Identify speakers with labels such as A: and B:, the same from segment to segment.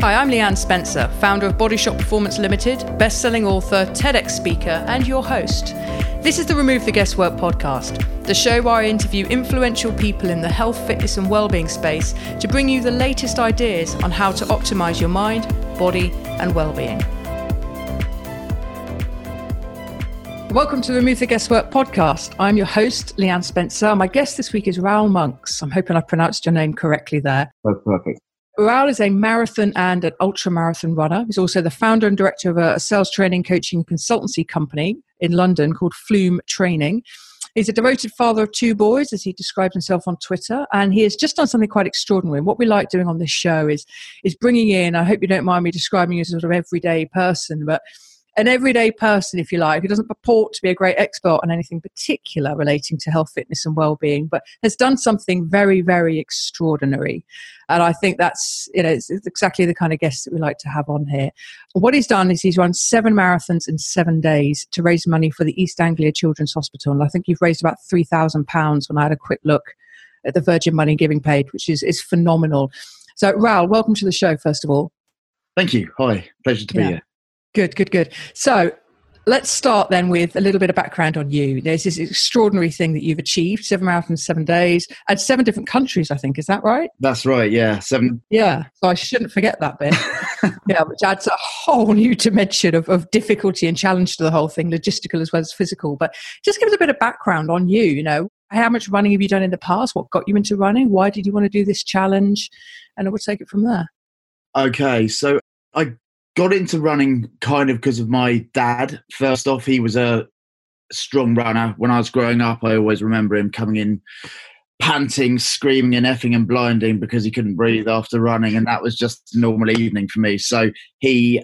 A: Hi, I'm Leanne Spencer, founder of Bodyshot Performance Limited, best selling author, TEDx speaker, and your host. This is the Remove the Guesswork podcast, the show where I interview influential people in the health, fitness, and well-being space to bring you the latest ideas on how to optimize your mind, body, and well-being. Welcome to the Remove the Guesswork podcast. I'm your host, Leanne Spencer. My guest this week is Raoul Monks. I'm hoping I pronounced your name correctly there.
B: That's perfect.
A: Raoul is a marathon and an ultra marathon runner. He's also the founder and director of a sales training coaching consultancy company in London called Flume Training. He's a devoted father of two boys, as he describes himself on Twitter, and he has just done something quite extraordinary. What we like doing on this show is is bringing in. I hope you don't mind me describing you as a sort of everyday person, but an everyday person, if you like, who doesn't purport to be a great expert on anything particular relating to health, fitness, and well-being, but has done something very, very extraordinary. And I think that's you know it's, it's exactly the kind of guest that we like to have on here. What he's done is he's run seven marathons in seven days to raise money for the East Anglia Children's Hospital, and I think you've raised about three thousand pounds when I had a quick look at the Virgin Money giving page, which is is phenomenal. So, Raoul, welcome to the show. First of all,
B: thank you. Hi, pleasure to be
A: yeah.
B: here.
A: Good, good, good. So let's start then with a little bit of background on you. There's this extraordinary thing that you've achieved seven marathons, seven days, and seven different countries, I think. Is that right?
B: That's right, yeah. Seven.
A: Yeah. So I shouldn't forget that bit. yeah, which adds a whole new dimension of, of difficulty and challenge to the whole thing, logistical as well as physical. But just give us a bit of background on you, you know. How much running have you done in the past? What got you into running? Why did you want to do this challenge? And I will take it from there.
B: Okay, so I got into running kind of because of my dad. First off, he was a strong runner. When I was growing up, I always remember him coming in panting, screaming and effing and blinding because he couldn't breathe after running. And that was just a normal evening for me. So he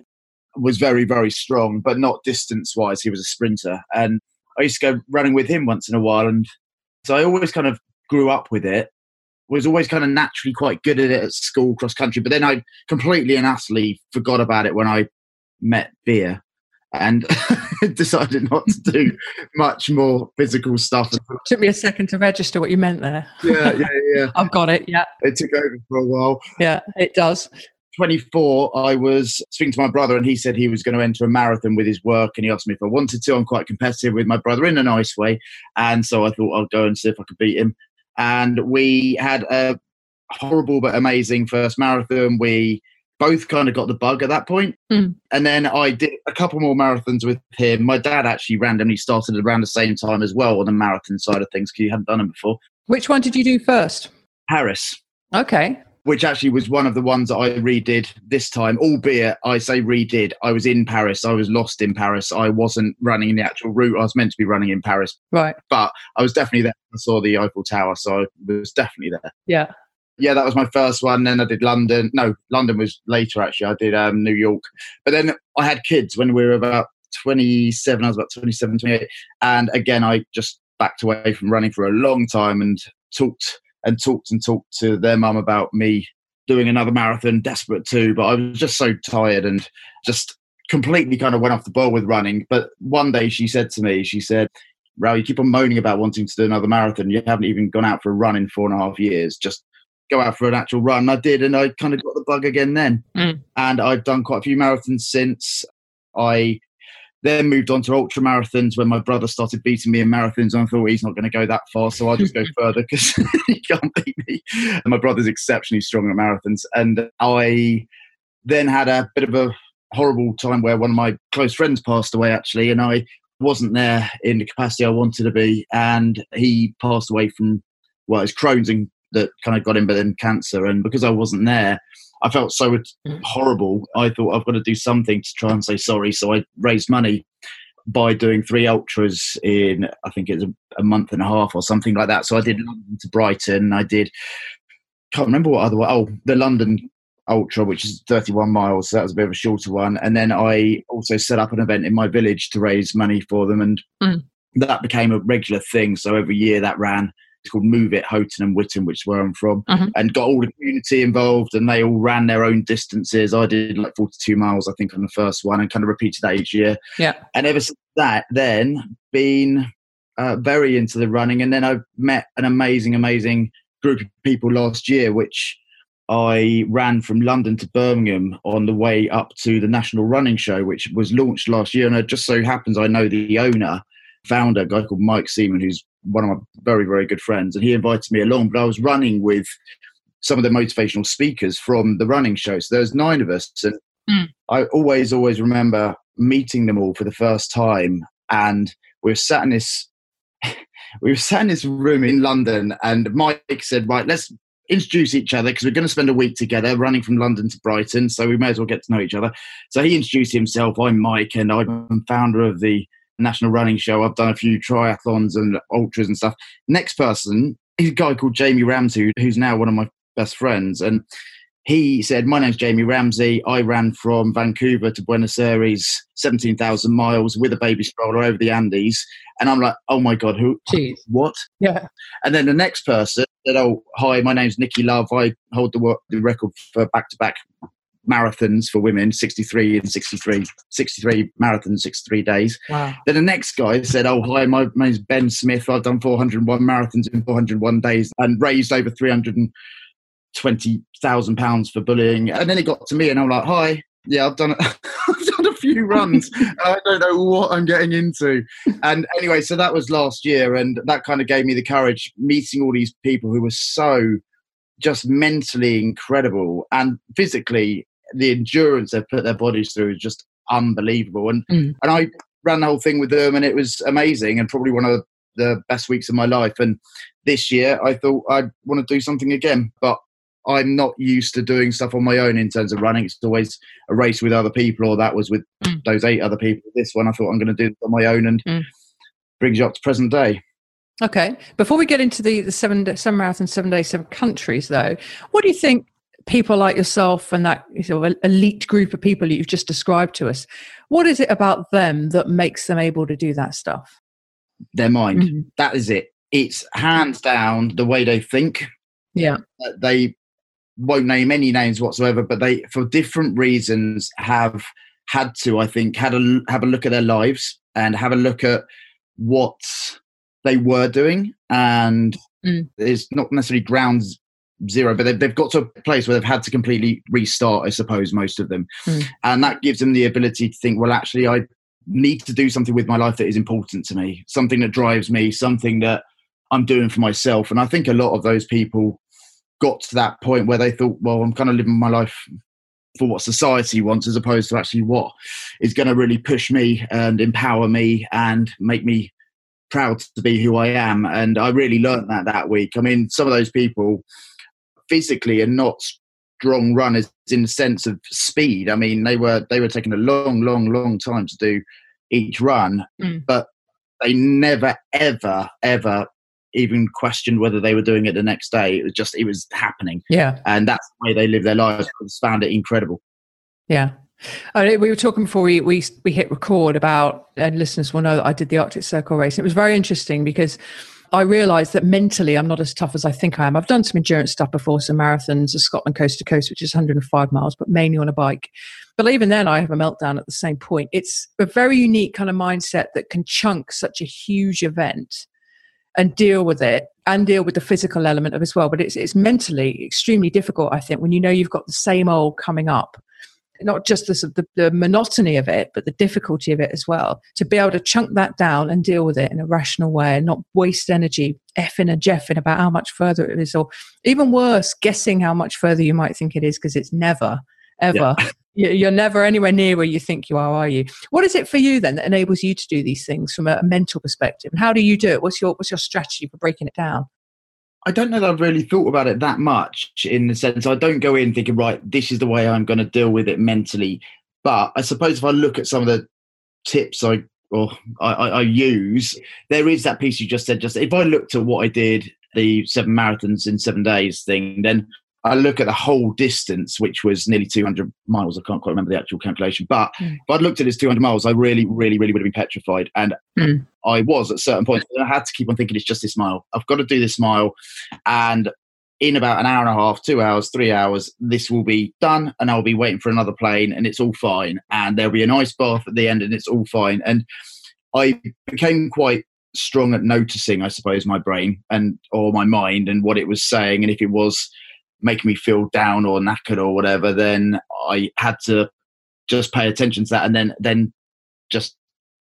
B: was very, very strong, but not distance wise. He was a sprinter. And I used to go running with him once in a while. And so I always kind of grew up with it was always kind of naturally quite good at it at school, cross country. But then I completely and utterly forgot about it when I met Veer and decided not to do much more physical stuff. It
A: took me a second to register what you meant there.
B: Yeah, yeah, yeah.
A: I've got it. Yeah.
B: It took over for a while.
A: Yeah, it does.
B: 24, I was speaking to my brother, and he said he was going to enter a marathon with his work. And he asked me if I wanted to. I'm quite competitive with my brother in a nice way. And so I thought I'd go and see if I could beat him and we had a horrible but amazing first marathon. We both kind of got the bug at that point. Mm. And then I did a couple more marathons with him. My dad actually randomly started around the same time as well on the marathon side of things because he hadn't done them before.
A: Which one did you do first?
B: Paris.
A: Okay
B: which actually was one of the ones that I redid this time, albeit I say redid. I was in Paris. I was lost in Paris. I wasn't running in the actual route I was meant to be running in Paris.
A: Right.
B: But I was definitely there. I saw the Eiffel Tower. So I was definitely there.
A: Yeah.
B: Yeah, that was my first one. Then I did London. No, London was later actually. I did um, New York. But then I had kids when we were about 27. I was about 27, 28. And again, I just backed away from running for a long time and talked and talked and talked to their mum about me doing another marathon, desperate too. But I was just so tired and just completely kind of went off the ball with running. But one day she said to me, she said, Raoul, you keep on moaning about wanting to do another marathon. You haven't even gone out for a run in four and a half years. Just go out for an actual run. I did, and I kind of got the bug again then. Mm. And I've done quite a few marathons since. I then moved on to ultra marathons when my brother started beating me in marathons. And I thought he's not going to go that far, so I'll just go further because he can't beat me. And my brother's exceptionally strong at marathons. And I then had a bit of a horrible time where one of my close friends passed away, actually, and I wasn't there in the capacity I wanted to be. And he passed away from, well, it's Crohn's and that kind of got him, but then cancer. And because I wasn't there, I felt so mm. horrible. I thought I've got to do something to try and say sorry. So I raised money by doing three ultras in I think it was a, a month and a half or something like that. So I did London to Brighton. I did can't remember what other one. oh the London ultra, which is 31 miles. So that was a bit of a shorter one. And then I also set up an event in my village to raise money for them, and mm. that became a regular thing. So every year that ran it's called Move It Houghton and Wyton, which is where I'm from, uh-huh. and got all the community involved, and they all ran their own distances. I did like 42 miles, I think, on the first one, and kind of repeated that each year.
A: Yeah.
B: And ever since that, then been uh, very into the running, and then I met an amazing, amazing group of people last year, which I ran from London to Birmingham on the way up to the National Running Show, which was launched last year. And it just so happens I know the owner, founder, a guy called Mike Seaman, who's one of my very, very good friends. And he invited me along. But I was running with some of the motivational speakers from the running show. So there's nine of us. And mm. I always, always remember meeting them all for the first time. And we were sat in this we were sat in this room in London, and Mike said, "Right, let's introduce each other because we're going to spend a week together running from London to Brighton, so we may as well get to know each other." So he introduced himself. I'm Mike, and I'm founder of the National Running Show. I've done a few triathlons and ultras and stuff. Next person is a guy called Jamie Ramsay, who's now one of my best friends, and he said, My name's Jamie Ramsay. I ran from Vancouver to Buenos Aires, 17,000 miles with a baby stroller over the Andes. And I'm like, Oh my God, who?
A: Jeez.
B: What?
A: Yeah.
B: And then the next person said, Oh, hi, my name's Nikki Love. I hold the, the record for back to back marathons for women 63 and 63 63 marathons 63 days
A: wow.
B: then the next guy said oh hi my name's ben smith i've done 401 marathons in 401 days and raised over 320000 pounds for bullying. And then it got to me, and I'm like, "Hi, yeah, I've done it. I've done a few runs. I don't know what I'm getting into." And anyway, so that was last year, and that kind of gave me the courage meeting all these people who were so just mentally incredible and physically the endurance they've put their bodies through is just unbelievable. And mm. and I ran the whole thing with them, and it was amazing, and probably one of the best weeks of my life. And this year, I thought I'd want to do something again, but I'm not used to doing stuff on my own in terms of running. It's always a race with other people, or that was with mm. those eight other people. This one, I thought I'm going to do it on my own, and mm. brings you up to present day.
A: Okay. Before we get into the, the seven seven marathon, seven days, seven countries, though, what do you think people like yourself and that sort of elite group of people you've just described to us? What is it about them that makes them able to do that stuff?
B: Their mind. Mm-hmm. That is it. It's hands down the way they think.
A: Yeah.
B: They won't name any names whatsoever, but they, for different reasons, have had to, I think, had a have a look at their lives and have a look at what they were doing, and mm. it's not necessarily ground zero, but they've, they've got to a place where they've had to completely restart. I suppose most of them, mm. and that gives them the ability to think, well, actually, I need to do something with my life that is important to me, something that drives me, something that I'm doing for myself, and I think a lot of those people got to that point where they thought, well, I'm kind of living my life for what society wants as opposed to actually what is going to really push me and empower me and make me proud to be who I am. And I really learned that that week. I mean, some of those people physically are not strong runners in the sense of speed. I mean, they were they were taking a long, long, long time to do each run, mm. but they never, ever, ever even questioned whether they were doing it the next day. It was just it was happening.
A: Yeah,
B: and that's the way they live their lives. I just found it incredible.
A: Yeah. Uh, we were talking before we, we we hit record about, and listeners will know that I did the Arctic Circle race. It was very interesting because I realized that mentally I'm not as tough as I think I am. I've done some endurance stuff before, some marathons, a Scotland coast to coast, which is 105 miles, but mainly on a bike. But even then, I have a meltdown at the same point. It's a very unique kind of mindset that can chunk such a huge event and deal with it and deal with the physical element of as well. But it's it's mentally extremely difficult, I think, when you know you've got the same old coming up. Not just the, the, the monotony of it, but the difficulty of it as well. To be able to chunk that down and deal with it in a rational way and not waste energy effing and jeffing about how much further it is, or even worse, guessing how much further you might think it is because it's never, ever yeah. You're never anywhere near where you think you are, are you? What is it for you then that enables you to do these things from a mental perspective? And how do you do it? What's your what's your strategy for breaking it down?
B: I don't know that I've really thought about it that much in the sense I don't go in thinking, right, this is the way I'm going to deal with it mentally. But I suppose if I look at some of the tips I or I, I, use, there is that piece you just said. Just if I looked at what I did, the seven marathons in seven days thing, then I look at the whole distance, which was nearly 200 miles. I can't quite remember the actual calculation, but mm. if I'd looked at this 200 miles, I really, really, really would have been petrified. And mm. I was at certain points. I had to keep on thinking it's just this mile. I've got to do this mile. And in about an hour and a half, two hours, three hours, this will be done. And I'll be waiting for another plane and it's all fine. And there'll be an ice bath at the end and it's all fine. And I became quite strong at noticing, I suppose, my brain and or my mind and what it was saying. And if it was making me feel down or knackered or whatever, then I had to just pay attention to that and then then just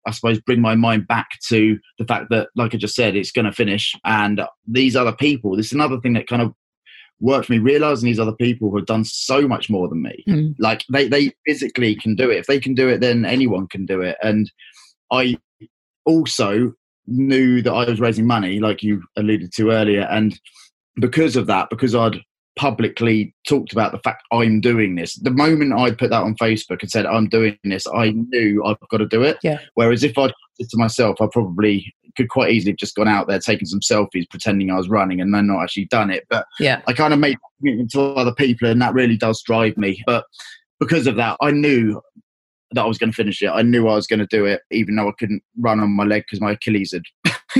B: I suppose bring my mind back to the fact that, like I just said, it's going to finish. And these other people, this is another thing that kind of worked for me, realizing these other people who have done so much more than me. Mm. Like they, they physically can do it. If they can do it, then anyone can do it. And I also knew that I was raising money, like you alluded to earlier. And because of that, because I'd publicly talked about the fact I'm doing this. The moment I put that on Facebook and said I'm doing this, I knew I've got to do it.
A: Yeah.
B: Whereas if I'd it to myself, I probably could quite easily have just gone out there taking some selfies, pretending I was running, and then not actually done it. But
A: yeah,
B: I kind of made commitment to other people, and that really does drive me. But because of that, I knew that I was going to finish it. I knew I was going to do it, even though I couldn't run on my leg because my Achilles had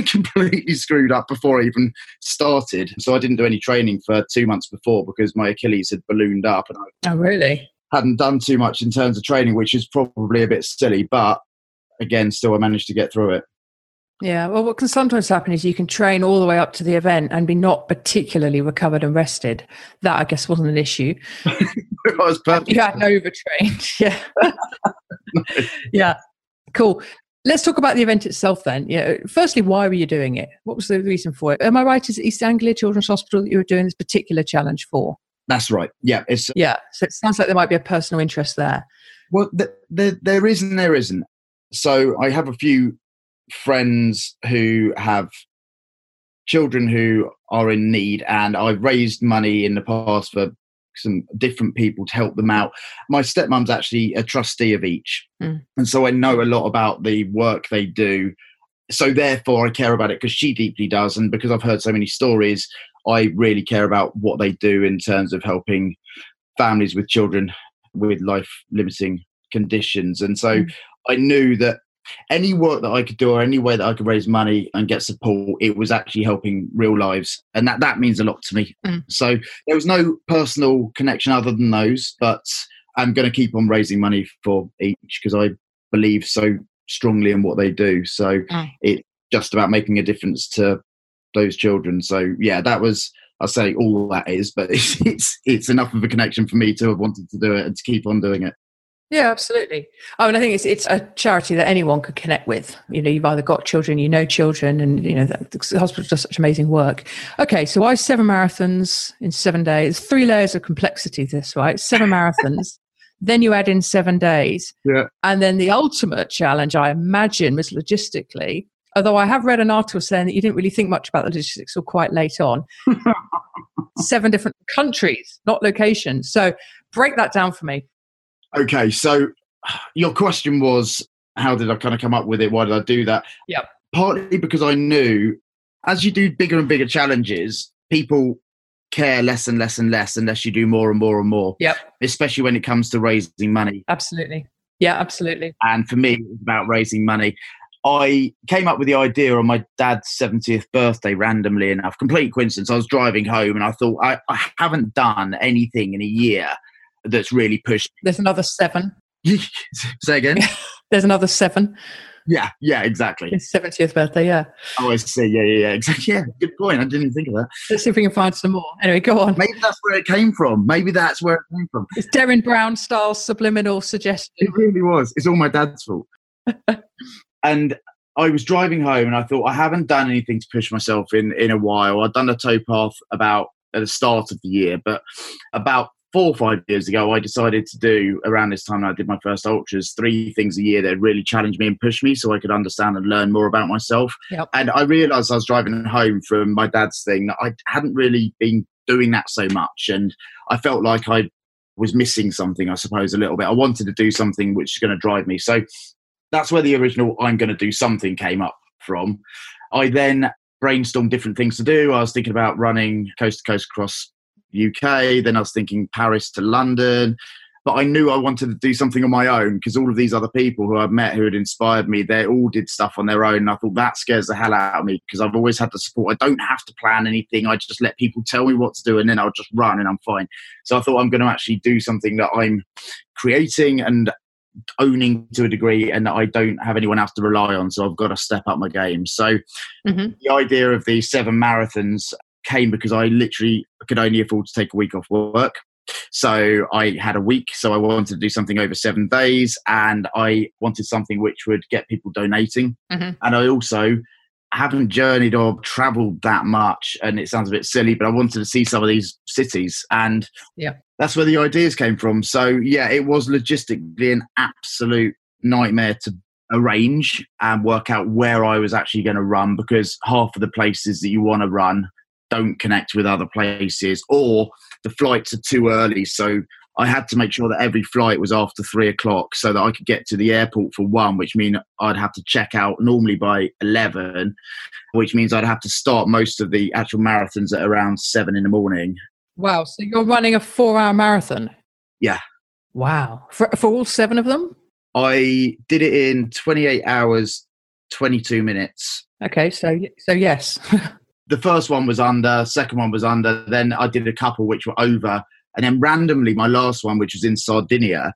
B: completely screwed up before I even started. So I didn't do any training for two months before because my Achilles had ballooned up. And
A: I oh, really?
B: Hadn't done too much in terms of training, which is probably a bit silly. But again, still I managed to get through it.
A: Yeah, well, what can sometimes happen is you can train all the way up to the event and be not particularly recovered and rested. That, I guess, wasn't an issue.
B: was perfect.
A: You hadn't overtrained. Yeah. yeah. Cool. Let's talk about the event itself then. Yeah. Firstly, why were you doing it? What was the reason for it? Am I right? Is East Anglia Children's Hospital that you were doing this particular challenge for?
B: That's right. Yeah. It's
A: yeah. So it sounds like there might be a personal interest there.
B: Well, the, the, there is and there isn't. So I have a few friends who have children who are in need, and I've raised money in the past for some different people to help them out. My stepmom's actually a trustee of EACH. Mm. And so I know a lot about the work they do. So therefore I care about it because she deeply does. And because I've heard so many stories, I really care about what they do in terms of helping families with children with life limiting conditions. And so mm. I knew that any work that I could do or any way that I could raise money and get support, it was actually helping real lives. And that, that means a lot to me. Mm. So there was no personal connection other than those, but I'm going to keep on raising money for EACH because I believe so strongly in what they do. So mm. it's just about making a difference to those children. So yeah, that was I say all that is, but it's, it's it's enough of a connection for me to have wanted to do it and to keep on doing it.
A: Yeah, absolutely. I mean, I think it's it's a charity that anyone could connect with. You know, you've either got children, you know children, and you know the hospital does such amazing work. Okay, so why seven marathons in seven days. Three layers of complexity. This right, seven marathons. then you add in seven days,
B: yeah,
A: and then the ultimate challenge, I imagine, was logistically. Although I have read an article saying that you didn't really think much about the logistics until quite late on. seven different countries, not locations. So break that down for me.
B: Okay, so your question was how did I kind of come up with it? Why did I do that?
A: Yeah.
B: Partly because I knew as you do bigger and bigger challenges, people care less and less and less unless you do more and more and more.
A: Yep.
B: Especially when it comes to raising money.
A: Absolutely. Yeah, absolutely.
B: And for me, it was about raising money. I came up with the idea on my dad's 70th birthday randomly enough, complete coincidence. I was driving home and I thought, I, I haven't done anything in a year that's really pushed.
A: There's another seven.
B: Say again.
A: There's another seven.
B: Yeah, yeah, exactly.
A: His 70th birthday, yeah.
B: Oh, I see. Yeah, yeah, yeah, exactly. Yeah, good point. I didn't even think of that.
A: Let's see if we can find some more. Anyway, go on.
B: Maybe that's where it came from. Maybe that's where it came from.
A: It's Derren Brown style subliminal suggestion.
B: It really was. It's all my dad's fault. and I was driving home and I thought, I haven't done anything to push myself in, in a while. I'd done a towpath about at the start of the year, but about four or five years ago, I decided to do around this time I did my first ultras, three things a year that really challenged me and pushed me so I could understand and learn more about myself.
A: Yep.
B: And I realized I was driving home from my dad's thing that I hadn't really been doing that so much. And I felt like I was missing something, I suppose, a little bit. I wanted to do something which is going to drive me. So that's where the original I'm going to do something came up from. I then brainstormed different things to do. I was thinking about running coast to coast across UK. Then I was thinking Paris to London. But I knew I wanted to do something on my own because all of these other people who I've met who had inspired me, they all did stuff on their own. And I thought that scares the hell out of me because I've always had the support. I don't have to plan anything. I just let people tell me what to do and then I'll just run and I'm fine. So I thought I'm going to actually do something that I'm creating and owning to a degree and that I don't have anyone else to rely on. So I've got to step up my game. So mm-hmm. the idea of the seven marathons came because I literally could only afford to take a week off work. So I had a week, so I wanted to do something over seven days, and I wanted something which would get people donating.
A: Mm-hmm.
B: And I also haven't journeyed or traveled that much, and it sounds a bit silly, but I wanted to see some of these cities, and
A: Yeah.
B: that's where the ideas came from. So yeah, it was logistically an absolute nightmare to arrange and work out where I was actually going to run because half of the places that you want to run don't connect with other places or the flights are too early. So I had to make sure that every flight was after three o'clock so that I could get to the airport for one, which means I'd have to check out normally by 11, which means I'd have to start most of the actual marathons at around seven in the morning.
A: Wow. So you're running a four hour marathon?
B: Yeah.
A: Wow. For, for all seven of them?
B: I did it in 28 hours, 22 minutes.
A: Okay. So, so yes.
B: the first one was under, second one was under. Then I did a couple which were over, and then randomly my last one, which was in Sardinia,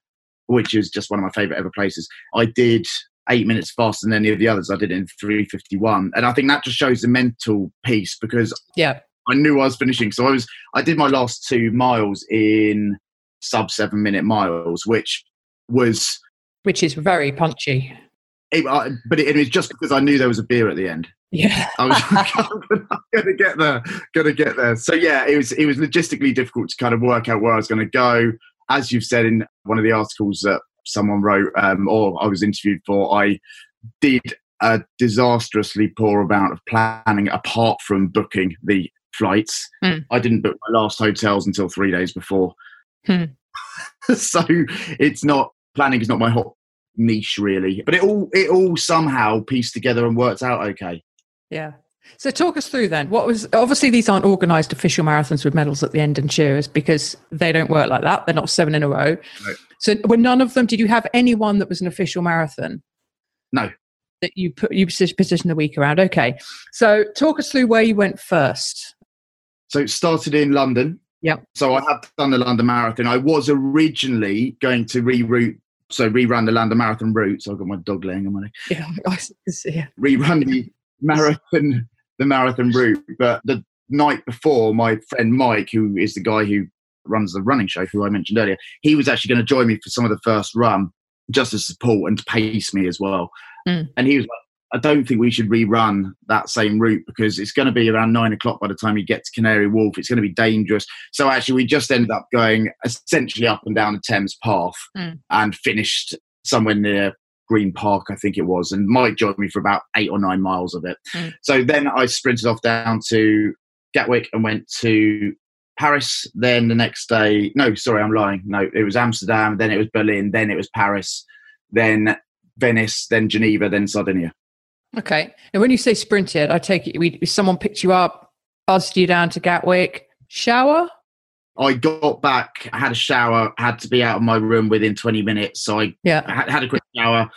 B: which is just one of my favorite ever places. I did eight minutes faster than any of the others. I did it in three fifty one, and I think that just shows the mental piece because
A: yeah.
B: I knew I was finishing. So I was, I did my last two miles in sub seven minute miles, which was,
A: Which is very punchy.
B: it, I, but it, it was just because I knew there was a beer at the end.
A: Yeah.
B: I was I'm gonna get there, gonna get there. So yeah, it was it was logistically difficult to kind of work out where I was going to go. As you've said in one of the articles that someone wrote, um, or I was interviewed for, I did a disastrously poor amount of planning apart from booking the flights.
A: Mm.
B: I didn't book my last hotels until three days before.
A: Hmm.
B: so it's not planning is not my hot niche really, but it all it all somehow pieced together and worked out okay.
A: Yeah. So talk us through then. What was obviously these aren't organised official marathons with medals at the end and cheers because they don't work like that. They're not seven in a row.
B: No.
A: So were none of them? Did you have anyone that was an official marathon?
B: No.
A: That you put you posi- positioned the week around. Okay. So talk us through where you went first.
B: So it started in London.
A: Yep.
B: So I have done the London Marathon. I was originally going to reroute, so rerun the London Marathon route. So I've got my dog laying on my leg.
A: Yeah. I see. Yeah.
B: Rerun the marathon, the marathon route. But the night before, my friend Mike, who is the guy who runs the running show, who I mentioned earlier, he was actually going to join me for some of the first run, just as support and to pace me as well.
A: Mm.
B: And he was like, I don't think we should rerun that same route because it's going to be around nine o'clock by the time you get to Canary Wharf. It's going to be dangerous. So actually, we just ended up going essentially up and down the Thames path
A: Mm.
B: and finished somewhere near Green Park, I think it was. And Mike joined me for about eight or nine miles of it.
A: Mm.
B: So then I sprinted off down to Gatwick and went to Paris. Then the next day, no, sorry, I'm lying. No, it was Amsterdam. Then it was Berlin. Then it was Paris. Then Venice. Then Geneva. Then Sardinia.
A: Okay. And when you say sprinted, I take it we, someone picked you up, buzzed you down to Gatwick, shower.
B: I got back, I had a shower, had to be out of my room within 20 minutes. So I
A: Yeah.
B: had, had a quick shower,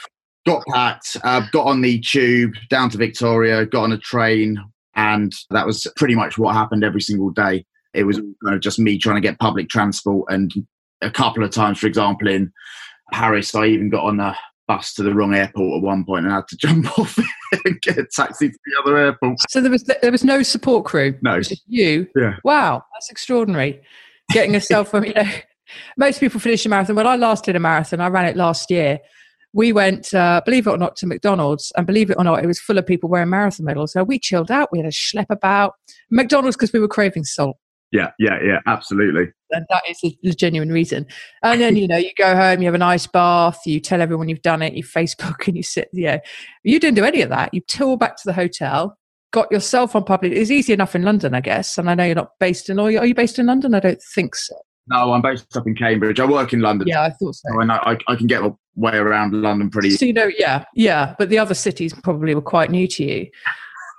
B: got packed, uh, got on the tube down to Victoria, got on a train, and that was pretty much what happened every single day. It was kind of just me trying to get public transport, and a couple of times, for example, in Paris, I even got on a bus to the wrong airport at one point and had to jump off and get a taxi to the other airport.
A: So there was there was no support crew.
B: No.
A: Just you.
B: Yeah.
A: Wow, that's extraordinary. Getting yourself from you know, most people finish a marathon. When I last did a marathon, I ran it last year. We went, uh, believe it or not, to McDonald's, and believe it or not, it was full of people wearing marathon medals. So we chilled out. We had a schlep about McDonald's because we were craving salt.
B: Yeah, yeah, yeah, absolutely.
A: and that is the, genuine reason. And then you know you go home, you have a nice bath, you tell everyone you've done it, you Facebook, and you sit. Yeah, you didn't do any of that. You tour back to the hotel, got yourself on public. It's easy enough in London, I guess. And I know you're not based in. Or are you based in London? I don't think so.
B: No, I'm based up in Cambridge. I work in London.
A: Yeah, I thought so.
B: And I I, I can get way around London pretty.
A: So you know, yeah, yeah. But the other cities probably were quite new to you.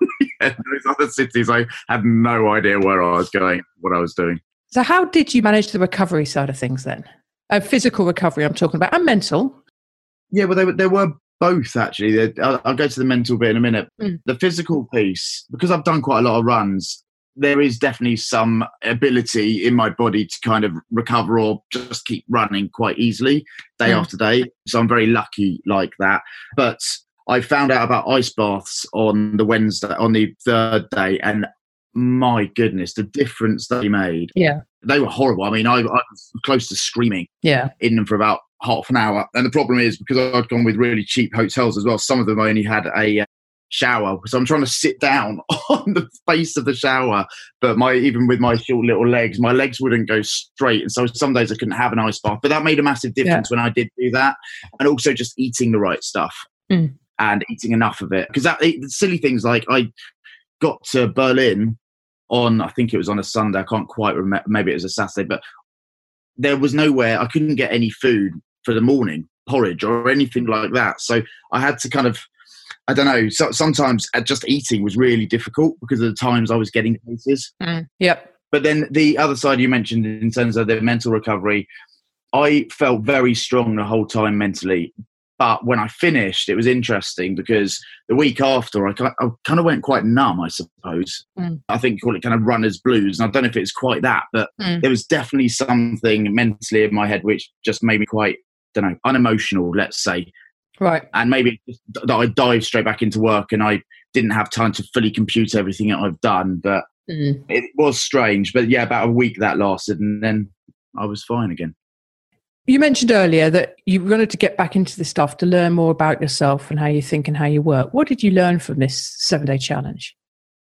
B: yeah, Those other cities, I had no idea where I was going, what I was doing.
A: So how did you manage the recovery side of things then? Uh, physical recovery, I'm talking about, and mental.
B: Yeah, well, there were both actually. I'll, I'll go to the mental bit in a minute.
A: Mm.
B: The physical piece, because I've done quite a lot of runs, there is definitely some ability in my body to kind of recover or just keep running quite easily day
A: Mm.
B: after day. So I'm very lucky like that. But I found out about ice baths on the Wednesday, on the third day, and my goodness, the difference they made.
A: Yeah.
B: They were horrible. I mean, I, I was close to screaming
A: Yeah.
B: in them for about half an hour. And the problem is because I'd gone with really cheap hotels as well, some of them only had a uh, shower. So I'm trying to sit down on the face of the shower. But my even with my short little legs, my legs wouldn't go straight. And so some days I couldn't have an ice bath. But that made a massive difference when I did do that. And also just eating the right stuff
A: Mm.
B: and eating enough of it. Because that it, silly things like I got to Berlin on I think it was on a Sunday. I can't quite remember. Maybe it was a Saturday, but there was nowhere I couldn't get any food for the morning porridge or anything like that. So I had to kind of I don't know. So, sometimes uh, just eating was really difficult because of the times I was getting places.
A: Mm. Yep.
B: But then the other side you mentioned in terms of the mental recovery, I felt very strong the whole time mentally. But when I finished, it was interesting because the week after, I, I kind of went quite numb, I suppose.
A: Mm.
B: I think you call it kind of runner's blues. And I don't know if it's quite that, but
A: Mm.
B: there was definitely something mentally in my head which just made me quite, don't know, unemotional, let's say.
A: Right.
B: And maybe that I dived straight back into work and I didn't have time to fully compute everything that I've done. But
A: Mm.
B: it was strange. But yeah, about a week that lasted, and then I was fine again.
A: You mentioned earlier that you wanted to get back into this stuff to learn more about yourself and how you think and how you work. What did you learn from this seven day challenge?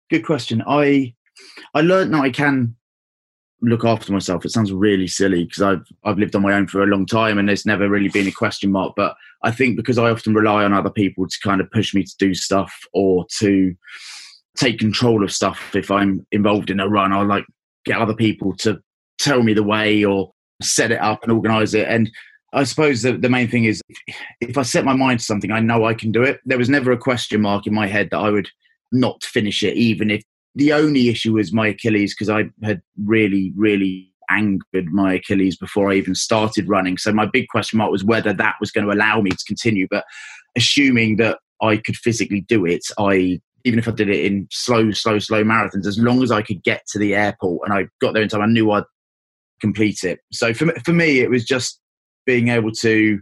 B: Good question. I I learned that I can look after myself. It sounds really silly because I've I've lived on my own for a long time and there's never really been a question mark. But I think because I often rely on other people to kind of push me to do stuff or to take control of stuff if I'm involved in a run, I'll like get other people to tell me the way or set it up and organize it. And I suppose the, the main thing is if I set my mind to something, I know I can do it. There was never a question mark in my head that I would not finish it, even if the only issue was my Achilles, because I had really, really angered my Achilles before I even started running. So my big question mark was whether that was going to allow me to continue. But assuming that I could physically do it, I even if I did it in slow, slow, slow marathons, as long as I could get to the airport and I got there in time, I knew I'd complete it. So for me, for me, it was just being able to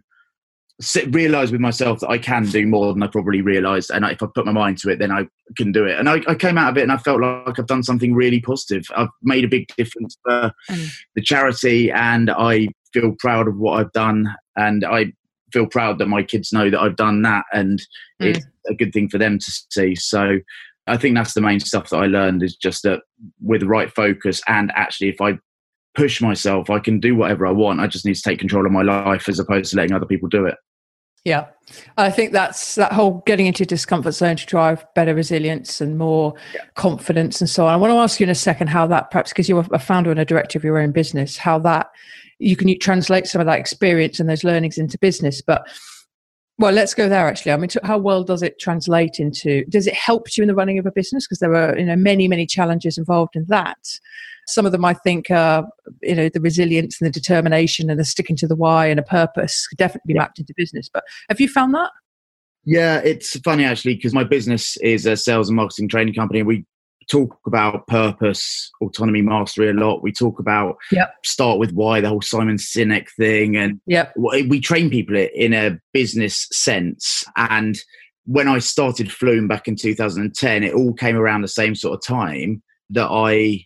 B: sit, realize with myself that I can do more than I probably realized, and if I put my mind to it, then I can do it. And I, I came out of it, and I felt like I've done something really positive. I've made a big difference for
A: Mm.
B: the charity, and I feel proud of what I've done, and I feel proud that my kids know that I've done that, and
A: Mm.
B: it's a good thing for them to see. So. I think that's the main stuff that I learned is just that with the right focus and actually if I push myself, I can do whatever I want. I just need to take control of my life as opposed to letting other people do it.
A: Yeah. I think that's that whole getting into discomfort zone to drive better resilience and more confidence and so on. I want to ask you in a second how that perhaps because you're a founder and a director of your own business, how that you can you translate some of that experience and those learnings into business. But well, let's go there actually. I mean, how well does it translate into, does it help you in the running of a business? Because there are, you know, many, many challenges involved in that. Some of them I think are, you know, the resilience and the determination and the sticking to the why and a purpose could definitely be mapped into business. But have you found that?
B: Yeah, it's funny actually because my business is a sales and marketing training company. We talk about purpose, autonomy, mastery a lot. We talk about
A: Yep.
B: start with why, the whole Simon Sinek thing, and
A: Yep.
B: we train people in a business sense. And when I started Flume back in 2010, it all came around the same sort of time that I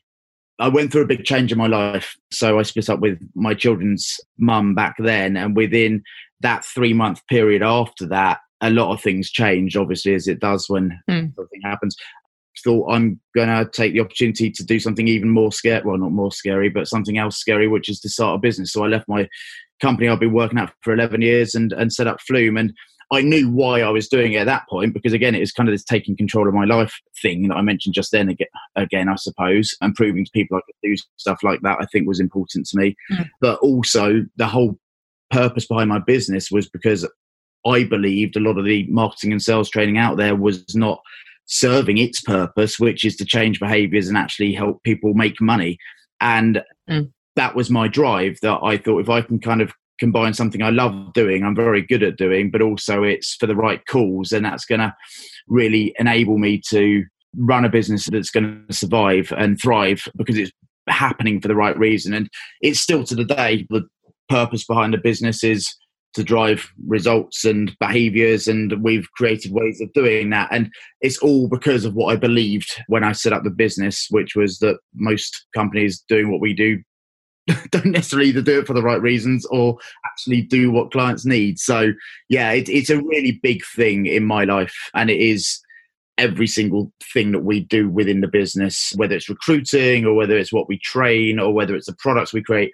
B: I went through a big change in my life. So I split up with my children's mum back then, and within that three month period after that, a lot of things changed. Obviously, as it does when
A: Mm.
B: something happens. Thought I'm gonna take the opportunity to do something even more scary. Well, not more scary, but something else scary, which is to start a business. So I left my company I've been working at for 11 years and and set up Flume. And I knew why I was doing it at that point because again, it was kind of this taking control of my life thing that I mentioned just then. Again, again I suppose, and proving to people I could do stuff like that. I think was important to me.
A: Mm.
B: But also the whole purpose behind my business was because I believed a lot of the marketing and sales training out there was not serving its purpose, which is to change behaviors and actually help people make money. And
A: Mm.
B: that was my drive that I thought if I can kind of combine something I love doing, I'm very good at doing, but also it's for the right cause, and that's going to really enable me to run a business that's going to survive and thrive because it's happening for the right reason. And it's still to the day, the purpose behind the business is to drive results and behaviors and we've created ways of doing that. And it's all because of what i believed when i set up the business which was that most companies doing what we do don't necessarily either do it for the right reasons or actually do what clients need. So yeah it, it's a really big thing in my life and it is every single thing that we do within the business whether it's recruiting or whether it's what we train or whether it's the products we create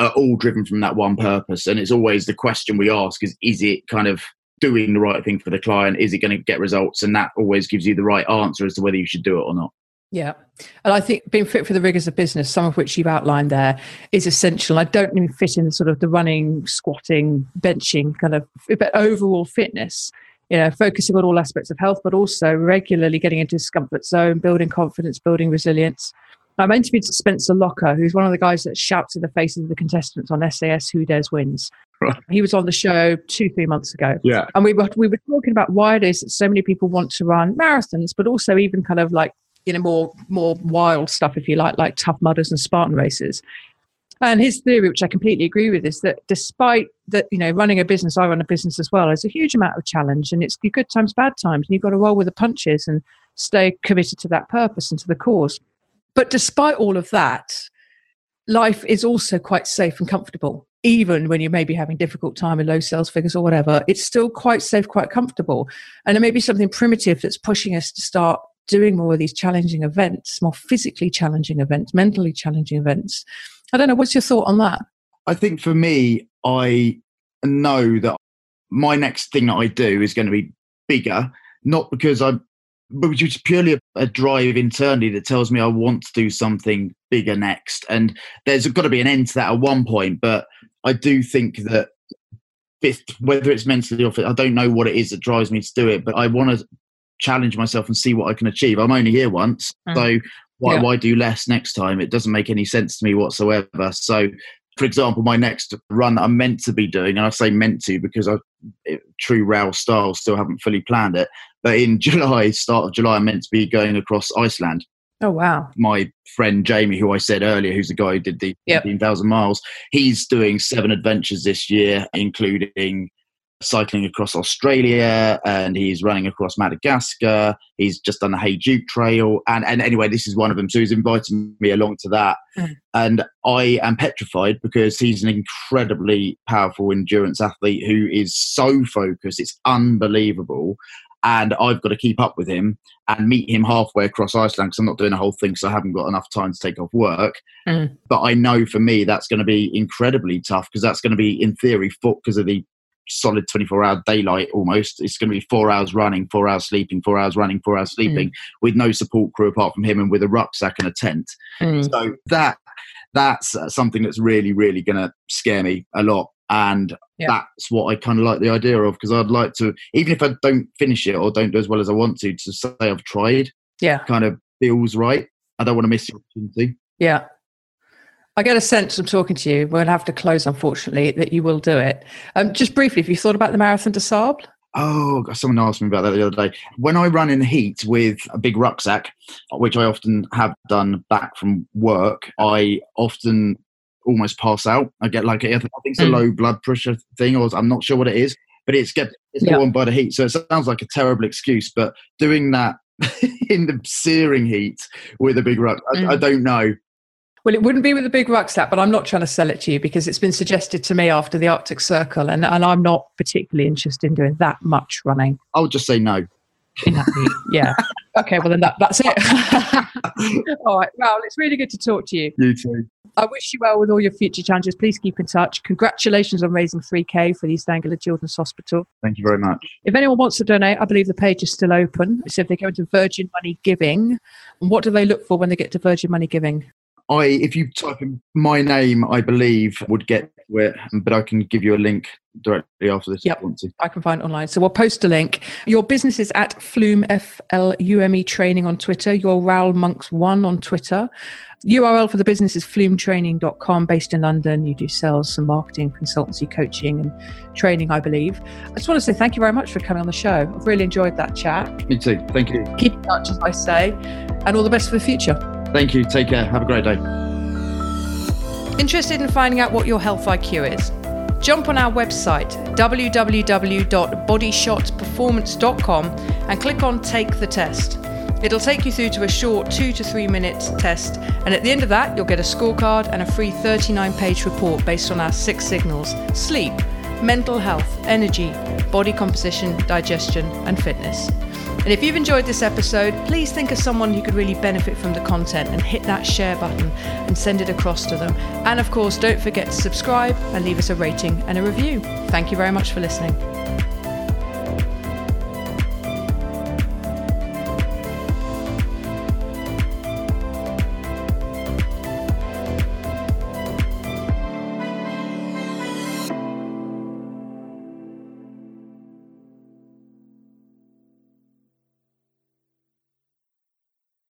B: are all driven from that one purpose. And it's always the question we ask is, is it kind of doing the right thing for the client? Is it going to get results? And that always gives you the right answer as to whether you should do it or not.
A: Yeah. And I think being fit for the rigors of business, some of which you've outlined there, is essential. I don't even fit in sort of the running, squatting, benching kind of, but overall fitness, you know, focusing on all aspects of health, but also regularly getting into discomfort zone, building confidence, building resilience. I interviewed Spencer Locker, who's one of the guys that shouts in the faces of the contestants on SAS Who Dares Wins. Right. He was on the show two, three months ago.
B: Yeah.
A: And we were we were talking about why it is that so many people want to run marathons, but also even kind of like, you know, more more wild stuff, if you like, like tough mudders and Spartan races. And his theory, which I completely agree with, is that despite that, you know, running a business, I run a business as well, there's a huge amount of challenge and it's good times, bad times, and you've got to roll with the punches and stay committed to that purpose and to the cause. But despite all of that, life is also quite safe and comfortable. Even when you may be having difficult time with low sales figures or whatever, it's still quite safe, quite comfortable. And it may be something primitive that's pushing us to start doing more of these challenging events, more physically challenging events, mentally challenging events. I don't know. What's your thought on that?
B: I think for me, I know that my next thing that I do is going to be bigger, not because I'm which is purely a, a, drive internally that tells me I want to do something bigger next. And there's got to be an end to that at one point. But I do think that whether it's mentally or I don't know what it is that drives me to do it, but I want to challenge myself and see what I can achieve. I'm only here once, mm. so why, yeah. why do less next time? It doesn't make any sense to me whatsoever. So for example, my next run that I'm meant to be doing, and I say meant to because I, true Raoul style, still haven't fully planned it. But in July, start of July, I'm meant to be going across Iceland.
A: Oh wow!
B: My friend Jamie, who I said earlier, who's the guy who did the yep. 15,000 miles, he's doing seven adventures this year, including cycling across Australia and he's running across Madagascar. He's just done the Hayduke Trail. And, and anyway, this is one of them. So he's inviting me along to that. Mm. And I am petrified because he's an incredibly powerful endurance athlete who is so focused. It's unbelievable. And I've got to keep up with him and meet him halfway across Iceland because I'm not doing a whole thing, so I haven't got enough time to take off work. Mm. But I know for me that's going to be incredibly tough because that's going to be, in theory, foot because of the solid 24 hour daylight almost. It's going to be four hours running, four hours sleeping, four hours running, four hours sleeping mm. with no support crew apart from him and with a rucksack and a tent. Mm. So that that's uh, something that's really, really going to scare me a lot. And yeah. that's what I kind of like the idea of because I'd like to, even if I don't finish it or don't do as well as I want to, to say I've tried.
A: Yeah.
B: Kind of feels right. I don't want to miss the opportunity.
A: Yeah. I get a sense from talking to you, we'll have to close, unfortunately, that you will do it. Um, just briefly, have you thought about the Marathon des Sables?
B: Oh, someone asked me about that the other day. When I run in the heat with a big rucksack, which I often have done back from work, I often almost pass out. I get like I think it's a mm. low blood pressure thing, or I'm not sure what it is, but it's get it's yeah. on by the heat. So it sounds like a terrible excuse, but doing that in the searing heat with a big ruck, mm. I, I, don't know.
A: Well, it wouldn't be with a big rucksack, but I'm not trying to sell it to you because it's been suggested to me after the Arctic Circle, and, and I'm not particularly interested in doing that much running.
B: I would just say no.
A: yeah. Okay, well, then that, that's it. all right. Well, it's really good to talk to you.
B: You too.
A: I wish you well with all your future challenges. Please keep in touch. Congratulations on raising 3K for the East Anglia Children's Hospital.
B: Thank you very much.
A: If anyone wants to donate, I believe the page is still open. So if they go into Virgin Money Giving, what do they look for when they get to Virgin Money Giving?
B: I, if you type in my name, I believe would get to it, but I can give you a link directly after this.
A: Yep, I can find it online. So we'll post a link. Your business is at Flume F L U M E Training on Twitter. Your Raoul Monks One on Twitter. URL for the business is flumetraining.com, based in London. You do sales and marketing, consultancy, coaching, and training, I believe. I just want to say thank you very much for coming on the show. I've really enjoyed that chat.
B: Me too. Thank you.
A: Keep in touch, as I say, and all the best for the future.
B: Thank you. Take care. Have a great day.
A: Interested in finding out what your health IQ is? jump on our website, www.bodyshotperformance.com, and click on Take the Test. It'll take you through to a short two to three minute test, and at the end of that, you'll get a scorecard and a free 39 page report based on our six signals sleep, mental health, energy, body composition, digestion, and fitness. And if you've enjoyed this episode, please think of someone who could really benefit from the content and hit that share button and send it across to them. And of course, don't forget to subscribe and leave us a rating and a review. Thank you very much for listening.